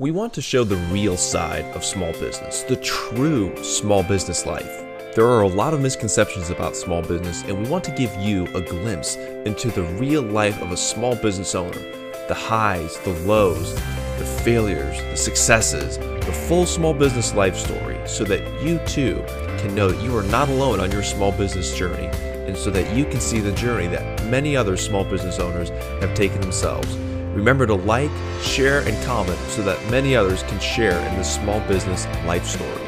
We want to show the real side of small business, the true small business life. There are a lot of misconceptions about small business, and we want to give you a glimpse into the real life of a small business owner the highs, the lows, the failures, the successes, the full small business life story, so that you too can know that you are not alone on your small business journey, and so that you can see the journey that many other small business owners have taken themselves. Remember to like, share, and comment so that many others can share in this small business life story.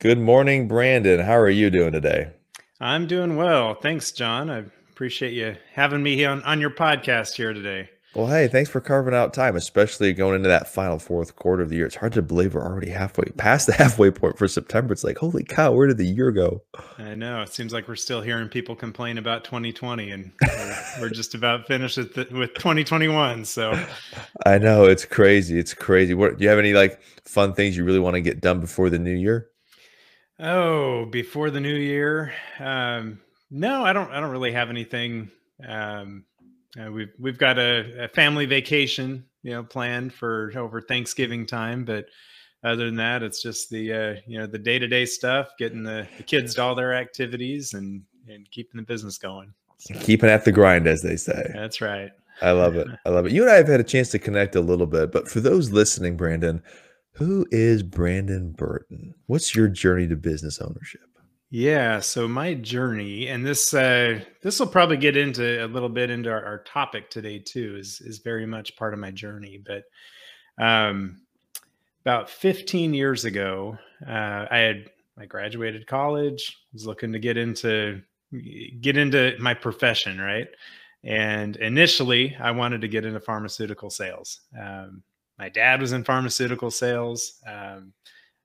Good morning, Brandon. How are you doing today? I'm doing well. Thanks, John. I appreciate you having me on, on your podcast here today. Well, hey, thanks for carving out time, especially going into that final fourth quarter of the year. It's hard to believe we're already halfway past the halfway point for September. It's like, holy cow, where did the year go? I know. It seems like we're still hearing people complain about 2020, and we're, we're just about finished with, the, with 2021. So I know it's crazy. It's crazy. What do you have any like fun things you really want to get done before the new year? Oh, before the new year? Um, no, I don't. I don't really have anything. Um, uh, we've we've got a, a, family vacation, you know, planned for over Thanksgiving time. But other than that, it's just the uh, you know the day to day stuff, getting the, the, kids to all their activities, and and keeping the business going. So, keeping at the grind, as they say. That's right. I love it. I love it. You and I have had a chance to connect a little bit, but for those listening, Brandon, who is Brandon Burton? What's your journey to business ownership? Yeah, so my journey, and this uh, this will probably get into a little bit into our, our, topic today too, is is very much part of my journey. But um, about 15 years ago, uh, I had I graduated college, was looking to get into get into my profession, right? And initially, I wanted to get into pharmaceutical sales. Um, my dad was in pharmaceutical sales. Um,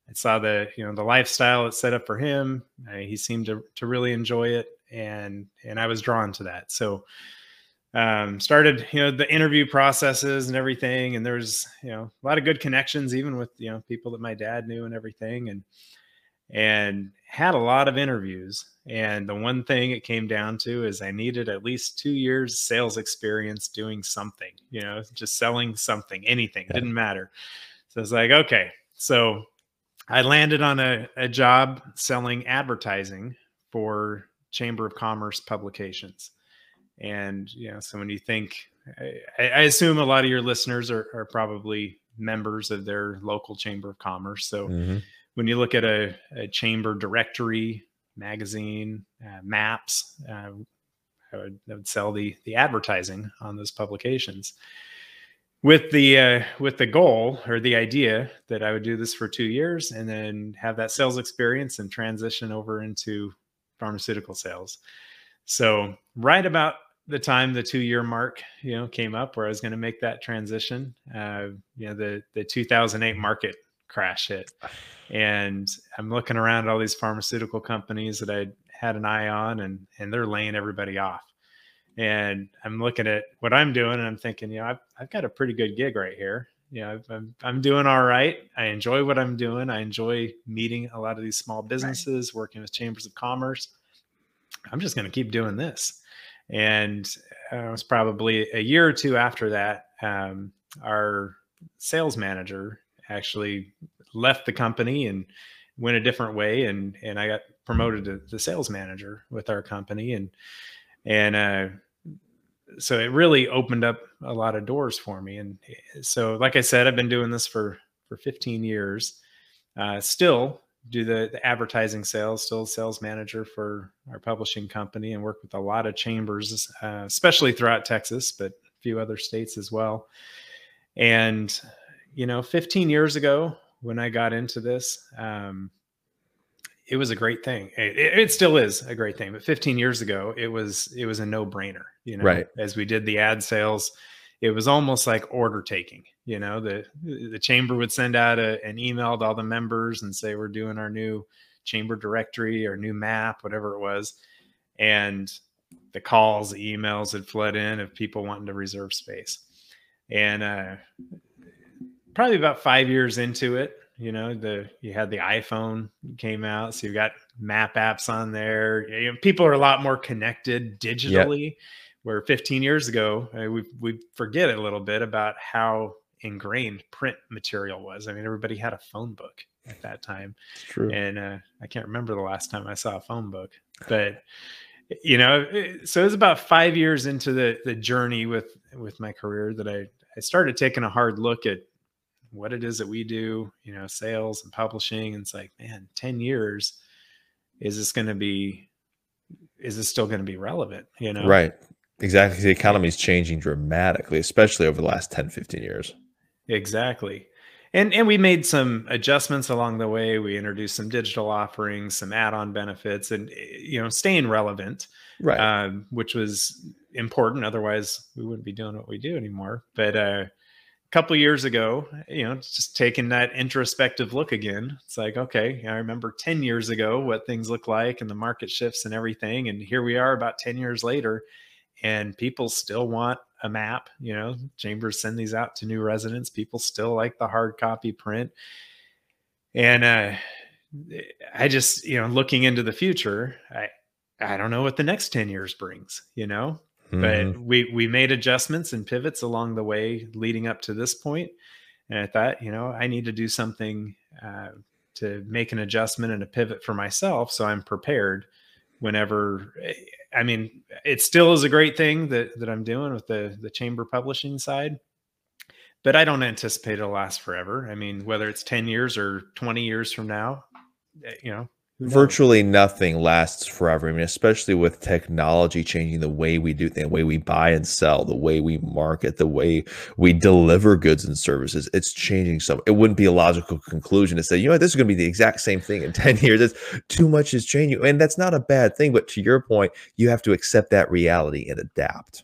I saw the you know the lifestyle it's set up for him. Uh, he seemed to to really enjoy it, and and I was drawn to that. So um, started you know the interview processes and everything, and there's you know a lot of good connections even with you know people that my dad knew and everything, and and had a lot of interviews. And the one thing it came down to is I needed at least two years sales experience doing something, you know, just selling something, anything, yeah. didn't matter. So it's like, okay, so I landed on a, a job selling advertising for Chamber of Commerce publications. And, you know, so when you think, I, I assume a lot of your listeners are, are, probably members of their local Chamber of Commerce. So mm-hmm. when you look at a, a chamber directory, magazine, uh, maps, uh, I, would, I would sell the, the advertising on those publications with the uh, with the goal or the idea that I would do this for two years and then have that sales experience and transition over into pharmaceutical sales. So right about the time the two year mark you know came up where I was going to make that transition, uh, you know the the 2008 market crash hit, and I'm looking around at all these pharmaceutical companies that I had an eye on, and and they're laying everybody off and I'm looking at what I'm doing and I'm thinking, you know, I've, I've got a pretty good gig right here. You know, I'm, I'm doing all right. I enjoy what I'm doing. I enjoy meeting a lot of these small businesses, right. working with chambers of commerce. I'm just going to keep doing this. And uh, it was probably a year or two after that, um, our sales manager actually left the company and went a different way. And, and I got promoted to the sales manager with our company. And, and uh, so it really opened up a lot of doors for me. And eh, so, like I said, I've been doing this for for 15 years. Uh, still do the, the advertising sales, still sales manager for our publishing company, and work with a lot of chambers, uh, especially throughout Texas, but a few other states as well. And you know, 15 years ago when I got into this, um, it was a great thing. It, it, still is a great thing. But 15 years ago, it was it was a no brainer. You know, right? As we did the ad sales, it was almost like order taking. You know, the the chamber would send out a, an email to all the members and say we're doing our new chamber directory or new map, whatever it was, and the calls, the emails had flood in of people wanting to reserve space. And uh, probably about five years into it, You know, the you had the iPhone came out, so you've got map apps on there. You know, people are a lot more connected digitally. Yep. Where 15 years ago, uh, we we forget a little bit about how ingrained print material was. I mean, everybody had a phone book at that time. It's true. And uh, I can't remember the last time I saw a phone book, but you know, so it was about five years into the the journey with with my career that I I started taking a hard look at what it is that we do, you know, sales and publishing. And it's like, man, 10 years, is this going to be, is this still going to be relevant? You know? Right. Exactly. The economy is changing dramatically, especially over the last 10, 15 years. Exactly. And, and we made some adjustments along the way. We introduced some digital offerings, some add-on benefits, and you know, staying relevant, right? Um, which was important. Otherwise, we wouldn't be doing what we do anymore. But uh, couple years ago, you know, just taking that introspective look again. It's like, okay, I remember 10 years ago what things look like and the market shifts and everything. And here we are about 10 years later, and people still want a map. You know, chambers send these out to new residents. People still like the hard copy print. And uh I just, you know, looking into the future, I I don't know what the next 10 years brings, you know? Mm-hmm. But we we made adjustments and pivots along the way leading up to this. And I thought, you know, I need to do something uh, to make an adjustment and a pivot for myself so I'm prepared whenever I mean, it still is a great thing that that I'm doing with the the chamber publishing side. But I don't anticipate it'll last forever. I mean, whether it's 10 years or 20 years from now, eh, you know, virtually nothing lasts forever. I mean, especially with technology changing the way we do things, the way we buy and sell, the way we market, the way we deliver goods and services. It's changing so it wouldn't be a logical conclusion to say, you know, this is going to be the exact same thing in 10 years. It's too much is changing. And that's not a bad thing. But to your point, you have to accept that reality and adapt.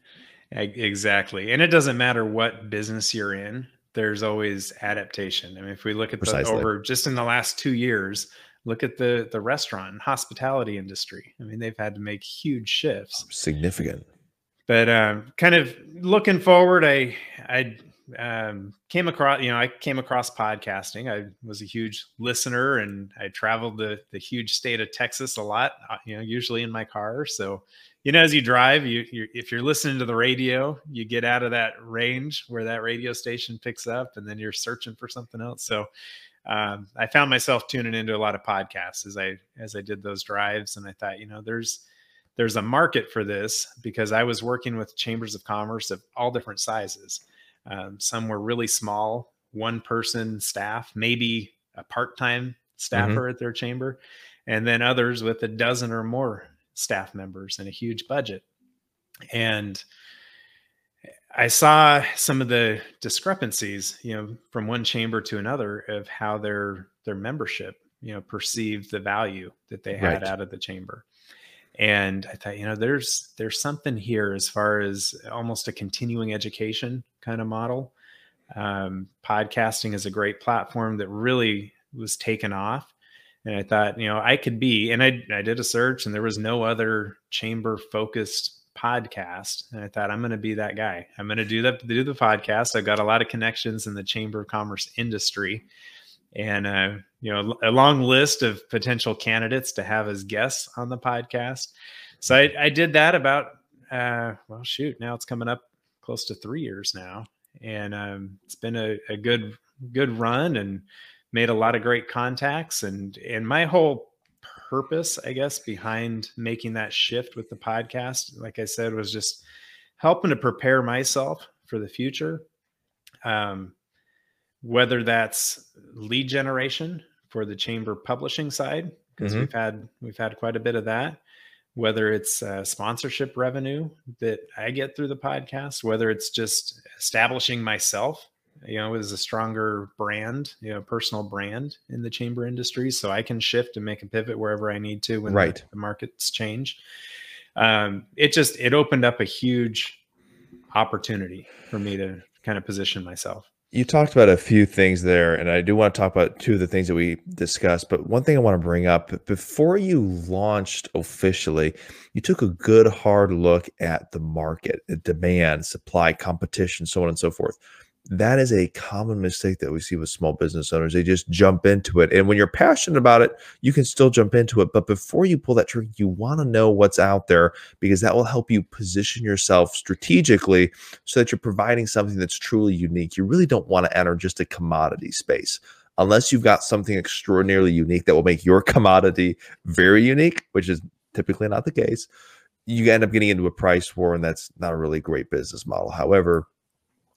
Exactly. And it doesn't matter what business you're in, there's always adaptation. I mean, if we look at the over just in the last two years, Look at the the restaurant and hospitality industry. I mean, they've had to make huge shifts. Significant. But um, kind of looking forward, I I um, came across you know I came across podcasting. I was a huge listener, and I traveled the the huge state of Texas a lot. Uh, you know, usually in my car. So you know, as you drive, you you if you're listening to the radio, you get out of that range where that radio station picks up, and then you're searching for something else. So um, I found myself tuning into a lot of podcasts as I as I did those drives, and I thought, you know, there's there's a market for this because I was working with chambers of commerce of all different sizes. Um, some were really small, one person staff, maybe a part time mm-hmm. staffer mm-hmm. at their chamber, and then others with a dozen or more staff members and a huge budget. And I saw some of the discrepancies, you know, from one chamber to another of how their their membership, you know, perceived the value that they had right. out of the chamber. And I thought, you know, there's there's something here as far as almost a continuing education kind of model. Um, podcasting is a great platform that really was taken off. And I thought, you know, I could be, and I I did a search, and there was no other chamber focused podcast and i thought i'm going to be that guy. I'm going to do that do the podcast. I've got a lot of connections in the chamber of commerce industry and uh, you know a long list of potential candidates to have as guests on the podcast. So i, I did that about uh, well shoot now it's coming up close to three years now and um, it's been a, a good good run and made a lot of great contacts and and my whole purpose, I guess, behind making that shift with the podcast, like I said, was just helping to prepare myself for the future. Um, whether that's lead generation for the chamber publishing side, because mm-hmm. we've had we've had quite a bit of that. Whether it's uh, sponsorship revenue that I get through the podcast, whether it's just establishing myself you know is a stronger brand you know personal brand in the chamber industry. So i can shift and make a pivot wherever i need to when right. the, the markets change. Um, it just it opened up a huge opportunity for me to kind of position myself. You talked about a few things there and i do want to talk about two of the things that we discussed but one thing i want to bring up before you launched officially you took a good hard look at the market demand supply competition so on and so forth that is a common mistake that we see with small business owners. They just jump into it. And when you're passionate about it, you can still jump into it. But before you pull that trigger, you want to know what's out there because that will help you position yourself strategically so that you're providing something that's truly unique. You really don't want to enter just a commodity space unless you've got something extraordinarily unique that will make your commodity very unique, which is typically not the case. You end up getting into a price war, and that's not a really great business model. However,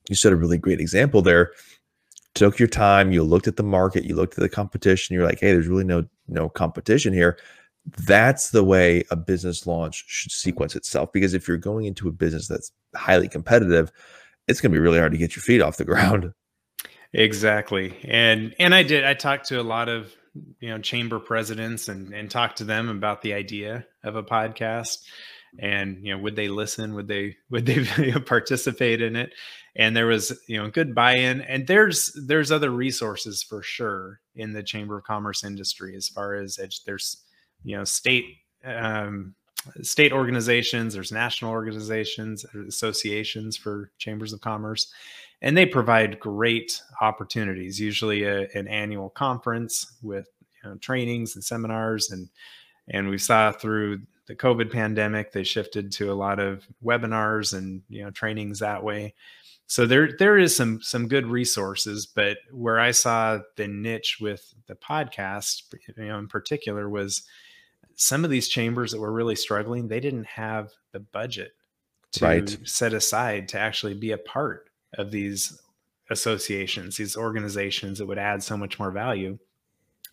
you set a really great example there. Took your time, you looked at the market, you looked at the competition, you're like, hey, there's really no no competition here. That's the way a business launch should sequence itself. Because if you're going into a business that's highly competitive, it's going to be really hard to get your feet off the ground. Exactly. And and I did I talked to a lot of you know chamber presidents and and talked to them about the idea of a podcast and you know would they listen would they would they participate in it and there was you know good buy-in and there's there's other resources for sure in the chamber of commerce industry as far as there's you know state um, state organizations there's national organizations associations for chambers of commerce and they provide great opportunities usually a, an annual conference with you know, trainings and seminars and and we saw through the covid pandemic they shifted to a lot of webinars and you know trainings that way so there there is some some good resources but where i saw the niche with the podcast you know in particular was some of these chambers that were really struggling they didn't have the budget to right. set aside to actually be a part of these associations these organizations that would add so much more value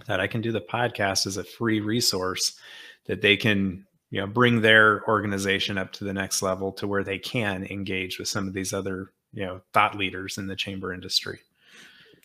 that i can do the podcast as a free resource that they can you know bring their organization up to the next level to where they can engage with some of these other you know thought leaders in the chamber industry.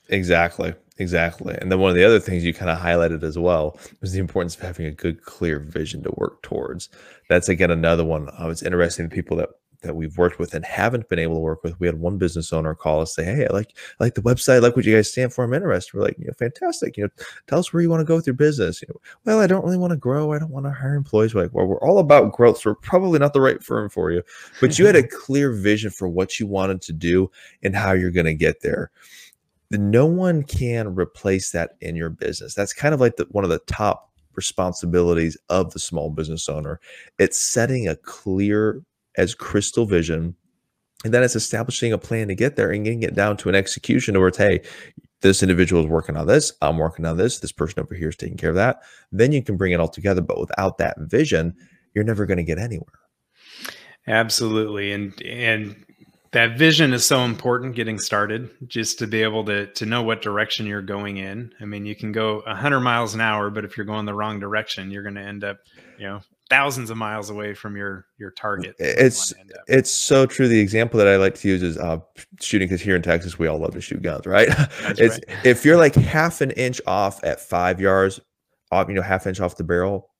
Exactly exactly. And then one of the other things you kind of highlighted as well was the importance of having a good clear vision to work towards. That's again another one. Uh, I was interested in people that that we've worked with and haven't been able to work with. We had one business owner call us say, "Hey, I like I like the website, I like what you guys stand for. I'm interested." We're like, "You know, fantastic. You know, tell us where you want to go with your business." You know, well, I don't really want to grow. I don't want to hire employees. We're like, well, we're all about growth, so we're probably not the right firm for you. But you had a clear vision for what you wanted to do and how you're going to get there. No one can replace that in your business. That's kind of like the, one of the top responsibilities of the small business owner. It's setting a clear as crystal vision. And then it's establishing a plan to get there and getting it down to an execution where it's, hey, this individual is working on this. I'm working on this. This person over here is taking care of that. Then you can bring it all together. But without that vision, you're never going to get anywhere. Absolutely. And, and, that vision is so important getting started just to be able to to know what direction you're going in i mean you can go 100 miles an hour but if you're going the wrong direction you're going to end up you know thousands of miles away from your your target. It's it's so true. The example that I like to use is uh, shooting because here in Texas we all love to shoot guns, right? it's right. if you're like half an inch off at five yards, off you know half inch off the barrel,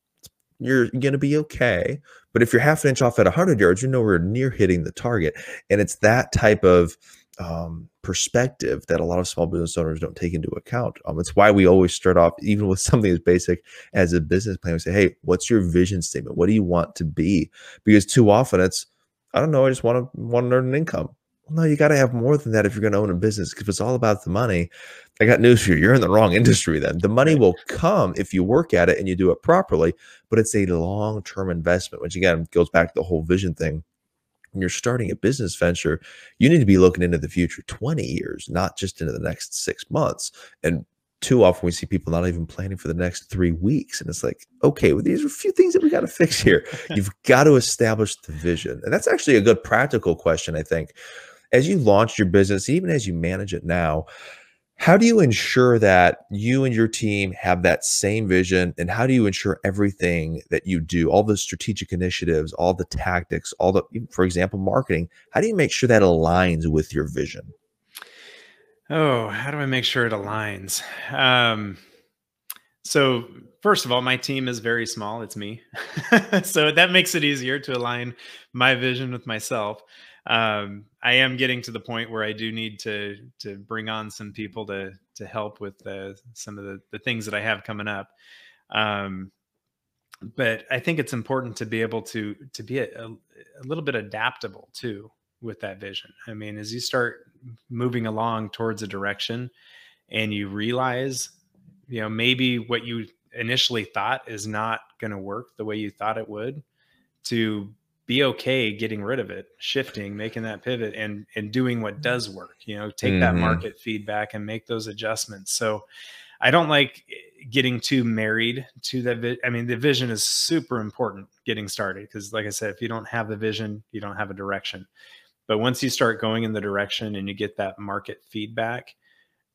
you're gonna be okay. But if you're half an inch off at 100 yards, you're nowhere near hitting the target, and it's that type of um, perspective that a lot of small business owners don't take into account. Um, it's why we always start off, even with something as basic as a business plan. We say, "Hey, what's your vision statement? What do you want to be?" Because too often it's, "I don't know. I just want to want to earn an income." Well, no, you got to have more than that if you're going to own a business. Because if it's all about the money, I got news for you. You're in the wrong industry. Then the money will come if you work at it and you do it properly. But it's a long term investment, which again goes back to the whole vision thing when you're starting a business venture, you need to be looking into the future 20 years, not just into the next six months. And too often we see people not even planning for the next three weeks. And it's like, okay, well, these are a few things that we got to fix here. You've got to establish the vision. And that's actually a good practical question, I think. As you launch your business, even as you manage it now, how do you ensure that you and your team have that same vision? And how do you ensure everything that you do, all the strategic initiatives, all the tactics, all the, for example, marketing, how do you make sure that aligns with your vision? Oh, how do I make sure it aligns? Um, so, first of all, my team is very small. It's me. so that makes it easier to align my vision with myself um, I am getting to the point where I do need to to bring on some people to to help with the, some of the, the things that I have coming up. Um, but I think it's important to be able to to be a, a, a little bit adaptable too. with that vision. I mean, as you start moving along towards a direction and you realize, you know, maybe what you initially thought is not going to work the way you thought it would, to be okay getting rid of it, shifting, making that pivot and and doing what does work, you know, take mm-hmm. that market feedback and make those adjustments. So I don't like getting too married to that. Vi- I mean, the vision is super important getting started because, like I said, if you don't have the vision, you don't have a direction. But once you start going in the direction and you get that market feedback,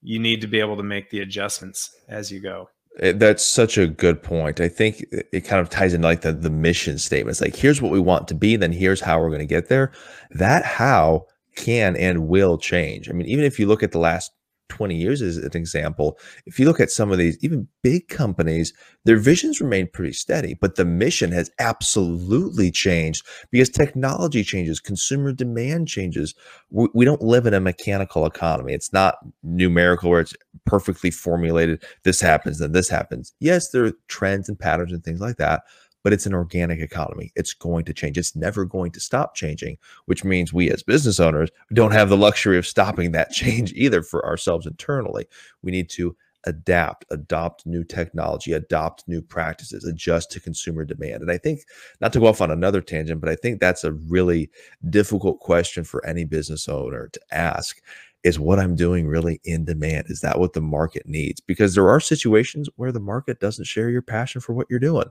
you need to be able to make the adjustments as you go. It, that's such a good point. I think it kind of ties into like the, the mission statements. Like, here's what we want to be, then here's how we're going to get there. That how can and will change. I mean, even if you look at the last 20 years as an example, if you look at some of these, even big companies, their visions remain pretty steady, but the mission has absolutely changed because technology changes, consumer demand changes. We, we don't live in a mechanical economy. It's not numerical where it's perfectly formulated. This happens, then this happens. Yes, there are trends and patterns and things like that but it's an organic economy. It's going to change. It's never going to stop changing, which means we as business owners don't have the luxury of stopping that change either for ourselves internally. We need to adapt, adopt new technology, adopt new practices, adjust to consumer demand. And I think, not to go off on another tangent, but I think that's a really difficult question for any business owner to ask is what I'm doing really in demand? Is that what the market needs? Because there are situations where the market doesn't share your passion for what you're doing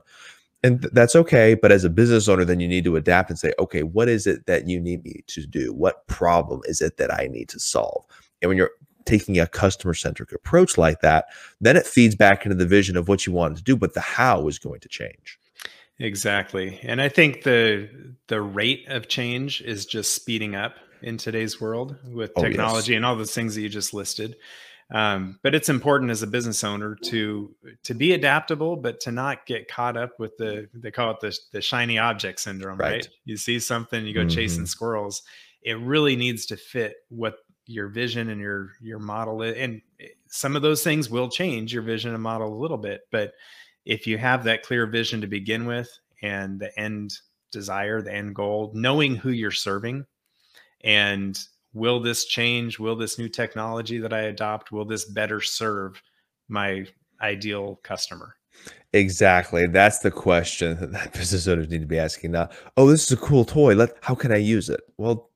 and th- that's okay but as a business owner then you need to adapt and say okay what is it that you need me to do? What problem is it that i need to solve? And when you're taking a customer centric approach like that then it feeds back into the vision of what you wanted to do but the how is going to change. Exactly. And i think the the rate of change is just speeding up in today's world with technology oh, yes. and all those things that you just listed um, but it's important as a business owner to to be adaptable but to not get caught up with the they call it the, the shiny object syndrome right. right you see something you go mm-hmm. chasing squirrels it really needs to fit what your vision and your your model is. and some of those things will change your vision and model a little bit but if you have that clear vision to begin with and the end desire the end goal knowing who you're serving and will this change? Will this new technology that I adopt, will this better serve my ideal customer? Exactly. That's the question that business owners need to be asking. Not, oh, this is a cool toy. Let how can I use it? Well,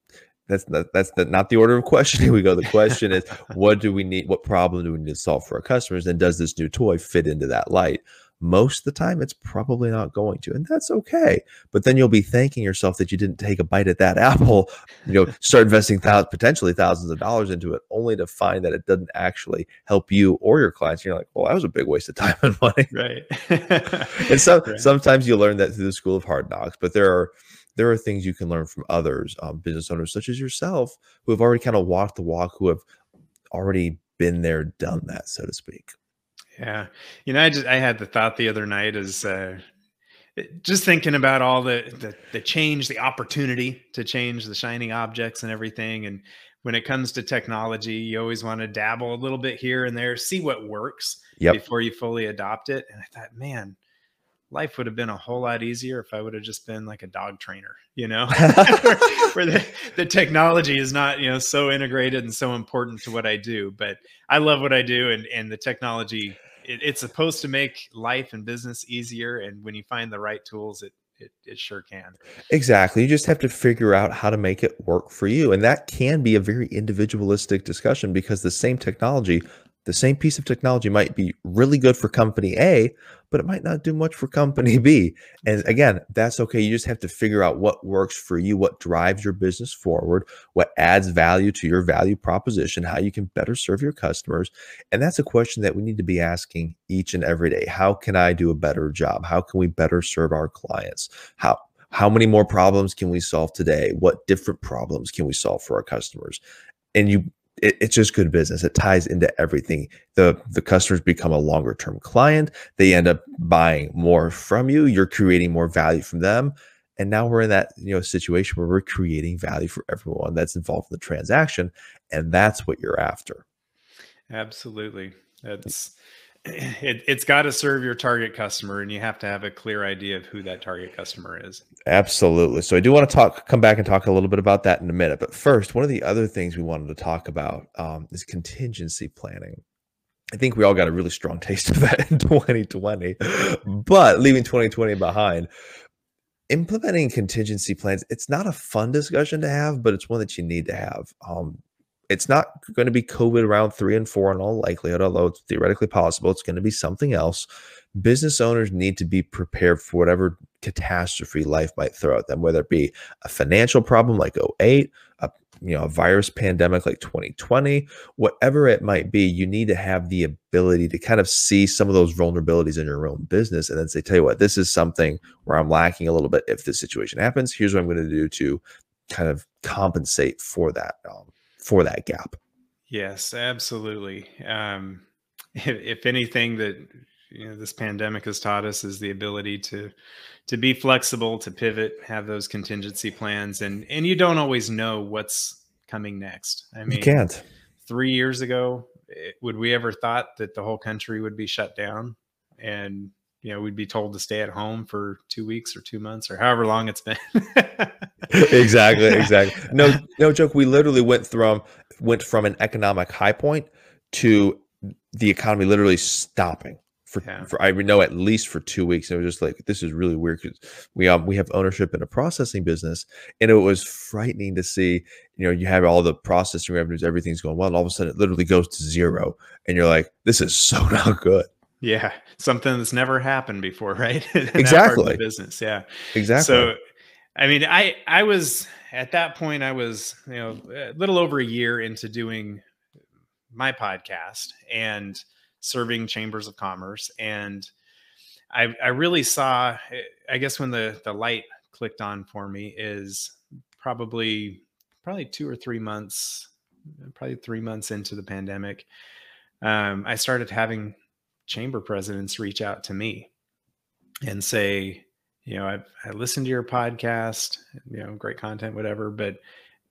that's not, that's the, not the order of questioning we go. The question is, what do we need? What problem do we need to solve for our customers? And does this new toy fit into that light? Most of the time it's probably not going to and that's okay. But then you'll be thanking yourself that you didn't take a bite at that apple you know start investing thousands potentially thousands of dollars into it only to find that it doesn't actually help you or your clients. You're like well that was a big waste of time and money. Right. And so right. sometimes you learn that through the school of hard knocks but there are there are things you can learn from others um, business owners such as yourself who have already kind of walked the walk who have already been there done that so to speak yeah. You know, I just I had the thought the other night is uh just thinking about all the, the the change, the opportunity to change the shining objects and everything. And when it comes to technology, you always want to dabble a little bit here and there, see what works yep. before you fully adopt it. And I thought, man, life would have been a whole lot easier if I would have just been like a dog trainer, you know, where, the, the technology is not, you know, so integrated and so important to what I do. But I love what I do, and and the technology it, it's supposed to make life and business easier. And when you find the right tools, it, it, it sure can. Exactly. You just have to figure out how to make it work for you. And that can be a very individualistic discussion because the same technology the same piece of technology might be really good for company A, but it might not do much for company B. And again, that's okay. You just have to figure out what works for you, what drives your business forward, what adds value to your value proposition, how you can better serve your customers. And that's a question that we need to be asking each and every day. How can I do a better job? How can we better serve our clients? How how many more problems can we solve today? What different problems can we solve for our customers? And you it, it's just good business. It ties into everything. The the customers become a longer term client. They end up buying more from you. You're creating more value from them. And now we're in that you know situation where we're creating value for everyone that's involved in the transaction, and that's what you're after. Absolutely, that's it, it's got to serve your target customer and you have to have a clear idea of who that target customer is absolutely so i do want to talk come back and talk a little bit about that in a minute but first one of the other things we wanted to talk about um, is contingency planning I think we all got a really strong taste of that in 2020. But leaving 2020 behind, implementing contingency plans, it's not a fun discussion to have, but it's one that you need to have. Um, it's not going to be COVID round three and four in all likelihood, although it's theoretically possible. It's going to be something else. Business owners need to be prepared for whatever catastrophe life might throw at them, whether it be a financial problem like 08, a you know a virus pandemic like 2020 whatever it might be you need to have the ability to kind of see some of those vulnerabilities in your own business and then say tell you what this is something where i'm lacking a little bit if this situation happens here's what i'm going to do to kind of compensate for that um, for that gap. Yes, absolutely. Um, if, if anything that you know this pandemic has taught us is the ability to to be flexible, to pivot, have those contingency plans, and and you don't always know what's coming next. I mean, you can't. Three years ago, it, would we ever thought that the whole country would be shut down and you know we'd be told to stay at home for two weeks or two months or however long it's been exactly exactly no no joke we literally went from went from an economic high point to the economy literally stopping for, yeah. for I know at least for two weeks. And it was just like this is really weird because we um we have ownership in a processing business, and it was frightening to see. You know, you have all the processing revenues, everything's going well, and all of a sudden it literally goes to zero, and you're like, this is so not good. Yeah, something that's never happened before, right? exactly. business, yeah. Exactly. So, I mean, I I was at that point, I was you know a little over a year into doing my podcast and serving chambers of commerce, and I I really saw, I guess, when the the light clicked on for me is probably probably two or three months, probably three months into the pandemic. Um, I started having chamber presidents reach out to me and say, you know, I, I listened to your podcast, you know, great content, whatever, but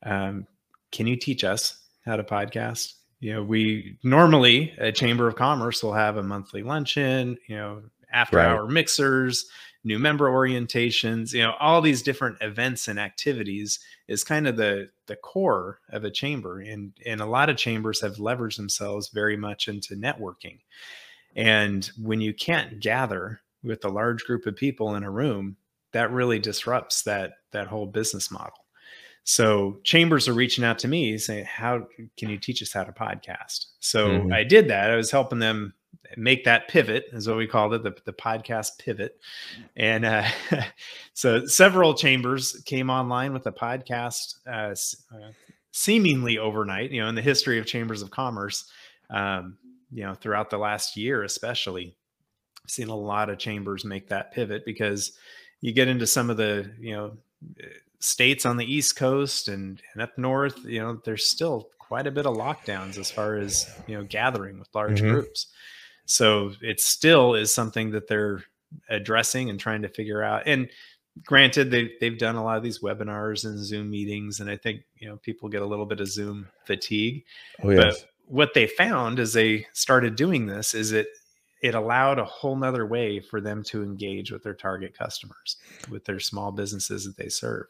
um, can you teach us how to podcast? You know, we normally a chamber of commerce will have a monthly luncheon, you know, after right. hour mixers, new member orientations, you know, all these different events and activities is kind of the the core of a chamber. And and a lot of chambers have leveraged themselves very much into networking. And when you can't gather with a large group of people in a room, that really disrupts that that whole business model. So chambers are reaching out to me saying, "How can you teach us how to podcast?" So mm-hmm. I did that. I was helping them make that pivot, is what we called it, the, the podcast pivot. And uh, so several chambers came online with a podcast uh, uh, seemingly overnight. You know, in the history of chambers of commerce, um, you know, throughout the last year, especially, I've seen a lot of chambers make that pivot because you get into some of the, you know, states on the East Coast and, and up north, you know, there's still quite a bit of lockdowns as far as, you know, gathering with large mm-hmm. groups. So it still is something that they're addressing and trying to figure out. And granted, they, they've done a lot of these webinars and Zoom meetings, and I think, you know, people get a little bit of Zoom fatigue. Oh, yes. But what they found as they started doing this is it it allowed a whole nother way for them to engage with their target customers with their small businesses that they serve.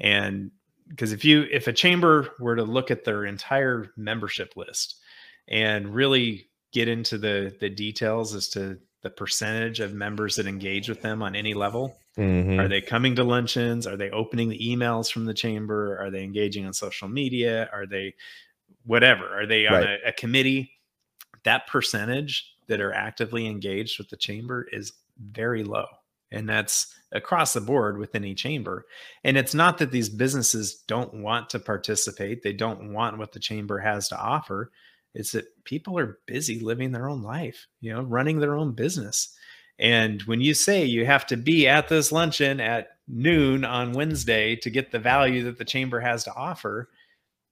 And because if you if a chamber were to look at their entire membership list and really get into the the details as to the percentage of members that engage with them on any level mm-hmm. are they coming to luncheons? Are they opening the emails from the chamber? Are they engaging on social media? Are they whatever. Are they on right. a, a committee? That percentage that are actively engaged with the chamber is very low. And that's across the board with any chamber. And it's not that these businesses don't want to participate. They don't want what the chamber has to offer. It's that people are busy living their own life you know running their own business. And when you say you have to be at this luncheon at noon on wednesday to get the value that the chamber has to offer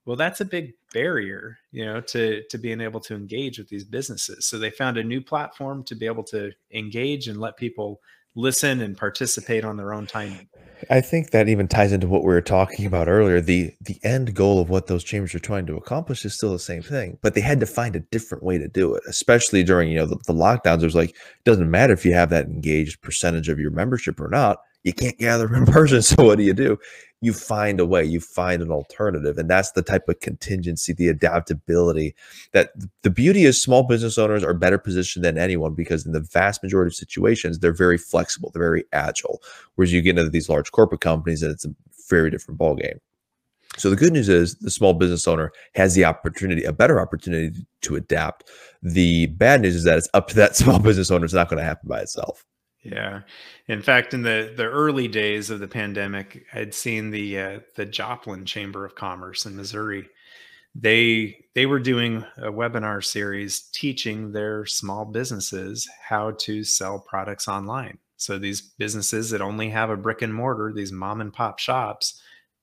well that's a big barrier you know to to being able to engage with these businesses so they found a new platform to be able to engage and let people listen and participate on their own time I think that even ties into what we were talking about earlier. The the end goal of what those chambers are trying to accomplish is still the same thing, but they had to find a different way to do it, especially during, you know, the, the lockdowns. It was like, it doesn't matter if you have that engaged percentage of your membership or not. You can't gather in person. So what do you do? You find a way, you find an alternative. And that's the type of contingency, the adaptability that the beauty is small business owners are better positioned than anyone because in the vast majority of situations, they're very flexible, they're very agile. Whereas you get into these large corporate companies and it's a very different ballgame. So the good news is the small business owner has the opportunity, a better opportunity to adapt. The bad news is that it's up to that small business owner. It's not going to happen by itself. Yeah. In fact, in the the early days of the pandemic, I'd seen the uh, the Joplin Chamber of Commerce in Missouri. They they were doing a webinar series teaching their small businesses how to sell products online. So these businesses that only have a brick and mortar, these mom and pop shops,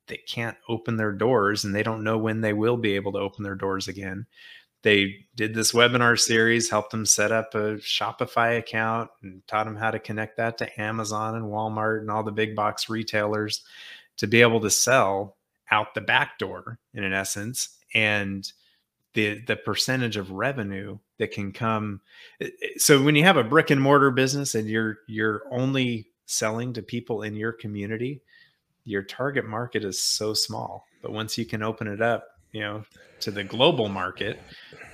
they can't open their doors and they don't know when they will be able to open their doors again they did this webinar series, helped them set up a Shopify account and taught them how to connect that to Amazon and Walmart and all the big box retailers to be able to sell out the back door in an essence. And the the percentage of revenue that can come eh, eh, so when you have a brick and mortar business and you're you're only selling to people in your community your target market is so small. But once you can open it up you know to the global market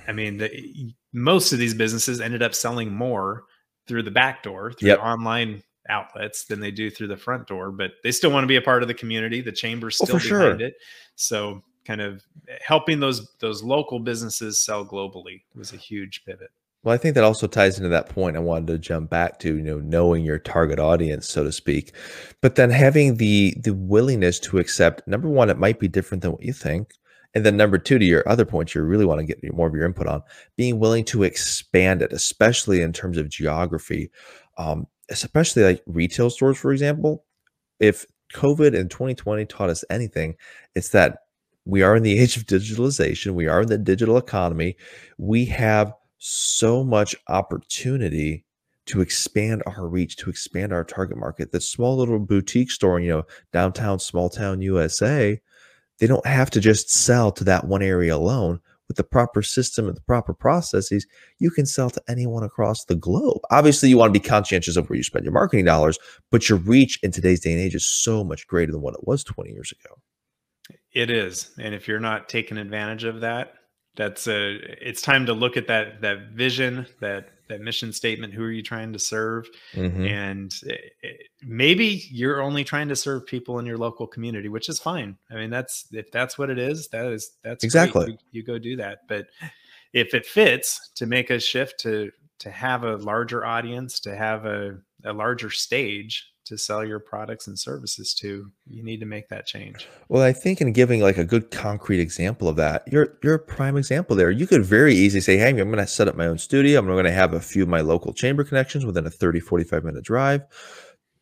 i mean the, most of these businesses ended up selling more through the back door through yep. online outlets than they do through the front door but they still want to be a part of the community the chamber's oh, still oh, behind sure. it so kind of helping those those local businesses sell globally was a huge pivot well, I think that also ties into that point I wanted to jump back to, you know, knowing your target audience, so to speak, but then having the the willingness to accept. Number one, it might be different than what you think. And then number two, to your other points, you really want to get more of your input on being willing to expand it, especially in terms of geography, um, especially like retail stores, for example. If COVID in 2020 taught us anything, it's that we are in the age of digitalization. We are in the digital economy. We have so much opportunity to expand our reach, to expand our target market. The small little boutique store, you know, downtown, small town USA they don't have to just sell to that one area alone. With the proper system and the proper processes, you can sell to anyone across the globe. Obviously, you want to be conscientious of where you spend your marketing dollars, but your reach in today's day and age is so much greater than what it was 20 years ago. It is. And if you're not taking advantage of that, that's a it's time to look at that that vision that that mission statement who are you trying to serve? Mm-hmm. and it, it, maybe you're only trying to serve people in your local community which is fine. I mean that's if that's what it is that is that's exactly. You, you go do that. But if it fits to make a shift to to have a larger audience to have a, a larger stage to sell your products and services to you need to make that change. Well i think in giving like a good concrete example of that you're you're a prime example there. You could very easily say hey i'm going to set up my own studio. I'm going to have a few of my local chamber connections within a 30 45 minute drive.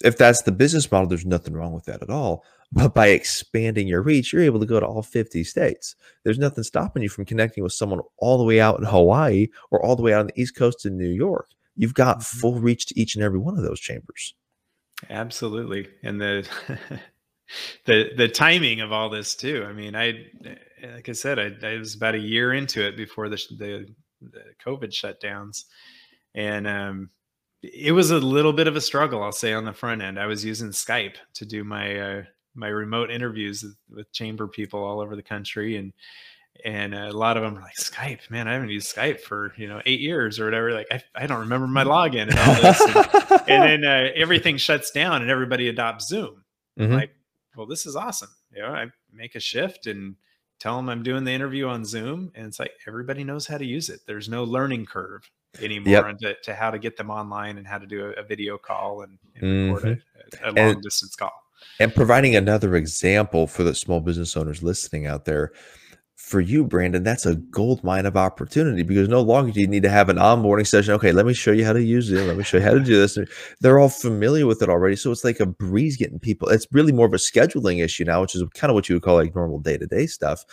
If that's the business model there's nothing wrong with that at all. But by expanding your reach you're able to go to all 50 states. There's nothing stopping you from connecting with someone all the way out in hawaii or all the way out on the east coast in new york. You've got mm-hmm. full reach to each and every one of those chambers Absolutely. And the the the timing of all this too. I mean, I like I said, I, I was about a year into it before the the, the COVID shutdowns, and um, it was a little bit of a struggle. I'll say on the front end, I was using Skype to do my uh, my remote interviews with chamber people all over the country, and and a lot of them are like Skype, man, I haven't used Skype for you know eight years or whatever. Like I, I don't remember my login and all this, and, and then uh, everything shuts down and everybody adopts Zoom. Mm-hmm. Like, well, this is awesome. You know, I make a shift and tell them I'm doing the interview on Zoom, and it's like everybody knows how to use it. There's no learning curve anymore yep. to, to, how to get them online and how to do a, a video call and, and mm-hmm. record a, a long and, distance call. And providing another example for the small business owners listening out there for you, Brandon, that's a gold mine of opportunity because no longer do you need to have an onboarding session. Okay, let me show you how to use it. Let me show you how to do this. They're all familiar with it already. So it's like a breeze getting people. It's really more of a scheduling issue now, which is kind of what you would call like normal day to day stuff.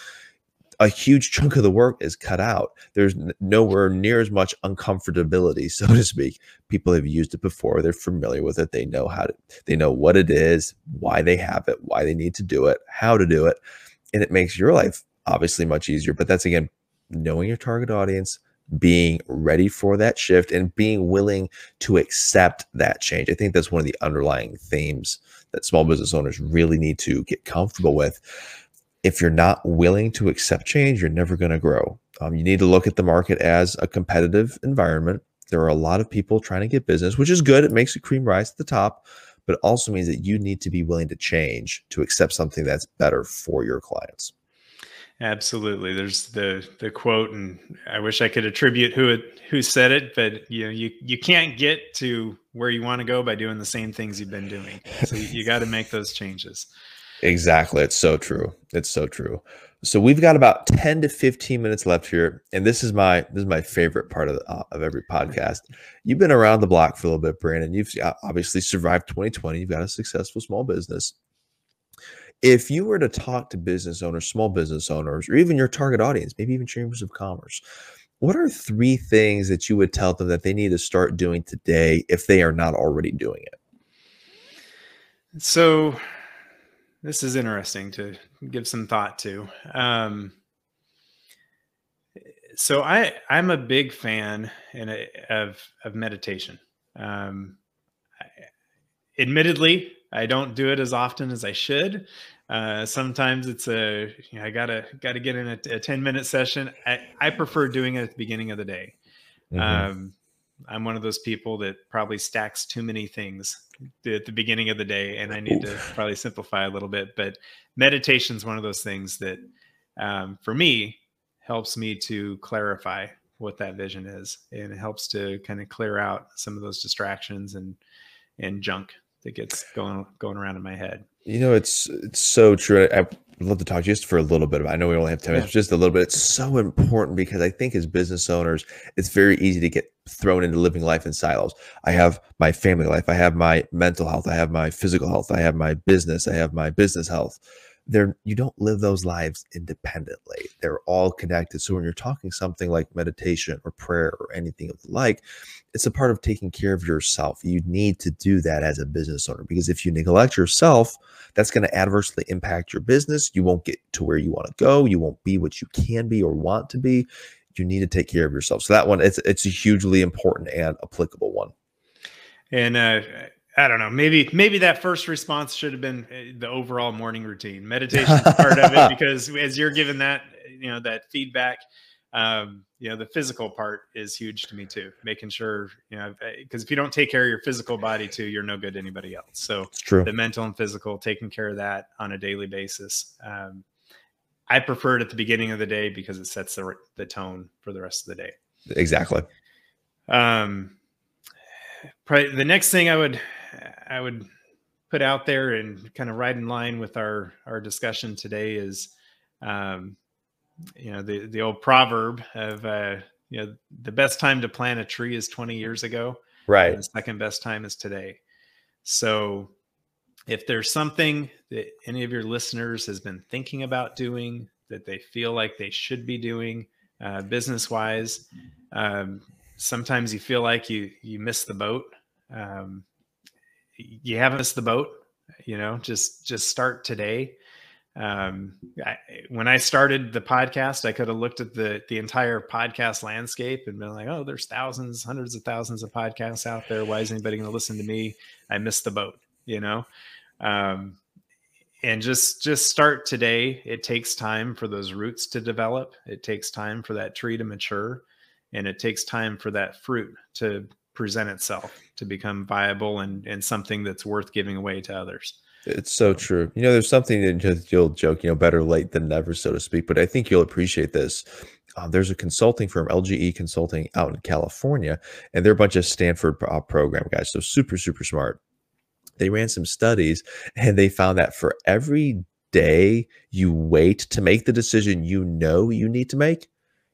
a huge chunk of the work is cut out. There's nowhere near as much uncomfortability, so to speak. People have used it before. They're familiar with it. They know how to, they know what it is, why they have it, why they need to do it, how to do it. And it makes your life obviously much easier. But that's again, knowing your target audience, being ready for that shift and being willing to accept that change. I think that's one of the underlying themes that small business owners really need to get comfortable with if you're not willing to accept change, you're never going to grow. Um, you need to look at the market as a competitive environment. There are a lot of people trying to get business, which is good. It makes the cream rise to the top, but it also means that you need to be willing to change to accept something that's better for your clients. Absolutely. There's the the quote, and I wish I could attribute who it who said it, but you know, you you can't get to where you want to go by doing the same things you've been doing. So you, you got to make those changes. Exactly. It's so true. It's so true. So we've got about 10 to 15 minutes left here. And this is my this is my favorite part of, uh, of every podcast. You've been around the block for a little bit, Brandon. You've obviously survived 2020. You've got a successful small business. If you were to talk to business owners, small business owners, or even your target audience, maybe even chambers of commerce, what are three things that you would tell them that they need to start doing today if they are not already doing it? So this is interesting to give some thought to. Um, so I I'm a big fan in a, of of meditation. Um, I, admittedly, I don't do it as often as I should. Uh, sometimes it's a you know, I gotta gotta get in a, a, 10 minute session. I, I prefer doing it at the beginning of the day. Mm-hmm. Um, I'm one of those people that probably stacks too many things at the beginning of the day, and I need to probably simplify a little bit. But meditation is one of those things that, um, for me, helps me to clarify what that vision is, and it helps to kind of clear out some of those distractions and and junk that gets going going around in my head. You know, it's it's so true. I, I'd love to talk just for a little bit. I know we only have 10 minutes, yeah. just a little bit. It's so important because I think as business owners, it's very easy to get thrown into living life in silos. I have my family life, I have my mental health, I have my physical health, I have my business, I have my business health they're you don't live those lives independently. They're all connected. So when you're talking something like meditation or prayer or anything of the like it's a part of taking care of yourself. You need to do that as a business owner because if you neglect yourself that's going to adversely impact your business. You won't get to where you want to go. You won't be what you can be or want to be. You need to take care of yourself. So that one it's it's a hugely important and applicable one. And uh I don't know. Maybe maybe that first response should have been eh, the overall morning routine. Meditation part of it because as you're giving that you know that feedback, um, you know the physical part is huge to me too. Making sure you know because if you don't take care of your physical body too, you're no good to anybody else. So it's true. The mental and physical, taking care of that on a daily basis. Um, I prefer it at the beginning of the day because it sets the the tone for the rest of the day. Exactly. Um, probably the next thing I would I would put out there and kind of right in line with our our discussion today is, um, you know, the the old proverb of uh, you know the best time to plant a tree is 20 years ago, right? the second best time is today. So, if there's something that any of your listeners has been thinking about doing that they feel like they should be doing uh, business wise, um, sometimes you feel like you you miss the boat. Um, you haven't missed the boat. You know, just just start today. Um, I, when I started the podcast, I could have looked at the the entire podcast landscape and been like, "Oh, there's thousands, hundreds of thousands of podcasts out there. Why is anybody going to listen to me? I missed the boat." You know, um, and just just start today. It takes time for those roots to develop. It takes time for that tree to mature, and it takes time for that fruit to present itself to become viable and, and something that's worth giving away to others. It's so true. You know, there's something that you'll joke, you know, better late than never, so to speak. But I think you'll appreciate this. Uh, there's a consulting firm, LGE Consulting, out in California, and they're a bunch of Stanford uh, program guys. So super, super smart. They ran some studies and they found that for every day you wait to make the decision you know you need to make,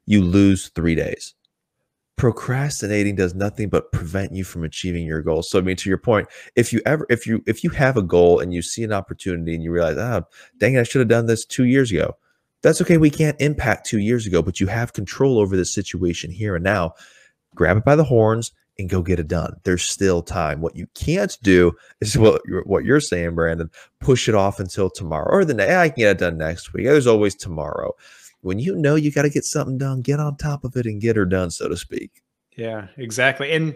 you lose three days procrastinating does nothing but prevent you from achieving your goals so i mean to your point if you ever if you if you have a goal and you see an opportunity and you realize oh dang it i should have done this two years ago That's okay. We can't impact two years ago, but you have control over the situation here and now. Grab it by the horns and go get it done. There's still time. What you can't do is what you're, what you're saying, Brandon. Push it off until tomorrow or the next. Ah, I can get it done next week. There's always tomorrow. When you know you got to get something done, get on top of it and get her done, so to speak. Yeah, exactly. And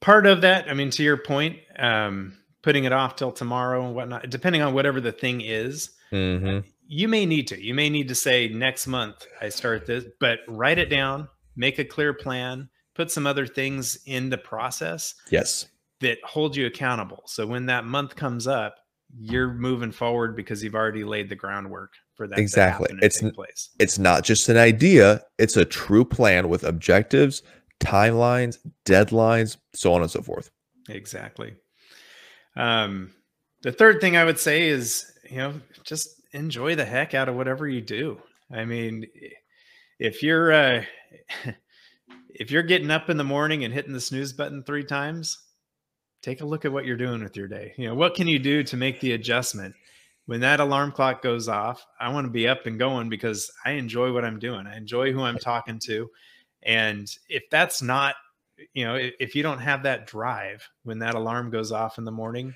part of that, I mean, to your point, um, putting it off till tomorrow and whatnot, depending on whatever the thing is, Mm-hmm. you may need to. You may need to say next month I start this, but write it down, make a clear plan, put some other things in the process Yes. that hold you accountable. So when that month comes up, you're moving forward because you've already laid the groundwork for that. Exactly. It's. It's not just an idea, it's a true plan with objectives, timelines, deadlines, so on and so forth. Exactly. Um, the third thing I would say is, you know, just enjoy the heck out of whatever you do. I mean, if you're uh, if you're getting up in the morning and hitting the snooze button three times, take a look at what you're doing with your day. You know, what can you do to make the adjustment? When that alarm clock goes off, I want to be up and going because I enjoy what I'm doing. I enjoy who I'm talking to. And if that's not you know if, if you don't have that drive when that alarm goes off in the morning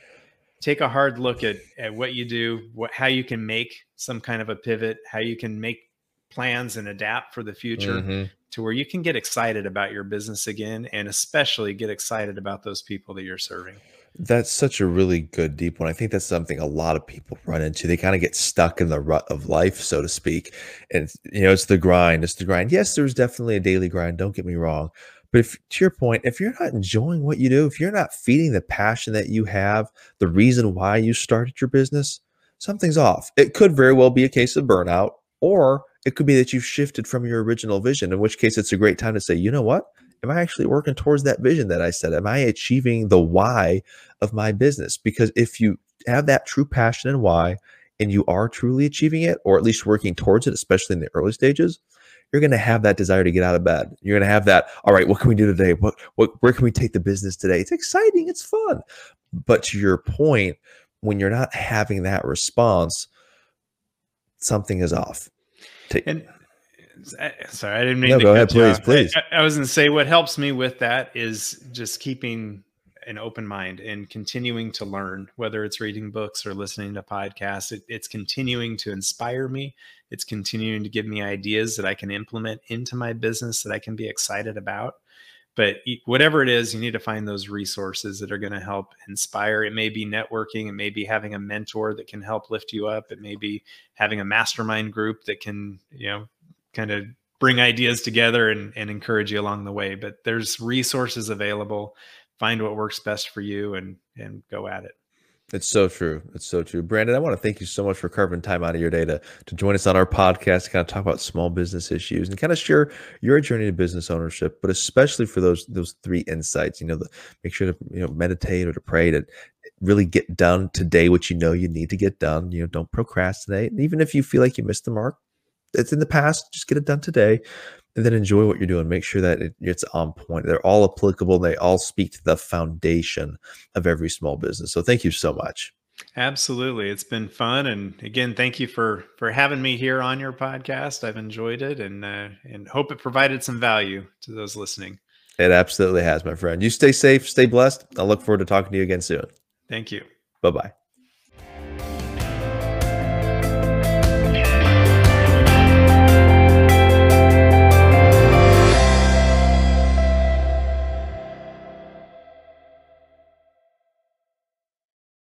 take a hard look at at what you do what how you can make some kind of a pivot how you can make plans and adapt for the future Mhm. to where you can get excited about your business again and especially get excited about those people that you're serving That's such a really good deep one. I think that's something a lot of people run into. They kind of get stuck in the rut of life, so to speak. And you know, it's the grind. It's the grind. Yes, there's definitely a daily grind. Don't get me wrong. But if to your point, if you're not enjoying what you do, if you're not feeding the passion that you have, the reason why you started your business, something's off. It could very well be a case of burnout, or it could be that you've shifted from your original vision, in which case it's a great time to say, you know what? Am I actually working towards that vision that I said? Am I achieving the why of my business? Because if you have that true passion and why, and you are truly achieving it, or at least working towards it, especially in the early stages, you're going to have that desire to get out of bed. You're going to have that, all right, what can we do today? What, what, where can we take the business today? It's exciting. It's fun. But to your point, when you're not having that response, something is off. And sorry i didn't mean No, to go cut ahead, please, off. please. I, I was going to say what helps me with that is just keeping an open mind and continuing to learn whether it's reading books or listening to podcasts. It, it's continuing to inspire me. It's continuing to give me ideas that i can implement into my business that i can be excited about. But whatever it is you need to find those resources that are going to help inspire. It may be networking it may be having a mentor that can help lift you up. It may be having a mastermind group that can you know kind of bring ideas together and, and encourage you along the way but there's resources available find what works best for you and and go at it It's so true. It's so true. Brandon, I want to thank you so much for carving time out of your day to, to join us on our podcast to kind of talk about small business issues and kind of share your journey to business ownership, but especially for those those three insights, you know, the, make sure to you know meditate or to pray to really get done today what you know you need to get done. You know, don't procrastinate. Even if you feel like you missed the mark, it's in the past, just get it done today and then enjoy what you're doing. Make sure that it, it's on point. They're all applicable. They all speak to the foundation of every small business. So thank you so much. absolutely it's been fun and again thank you for for having me here on your podcast i've enjoyed it and uh, and hope it provided some value to those listening It absolutely has, my friend. You stay safe, stay blessed. I look forward to talking to you again soon. thank you Bye bye.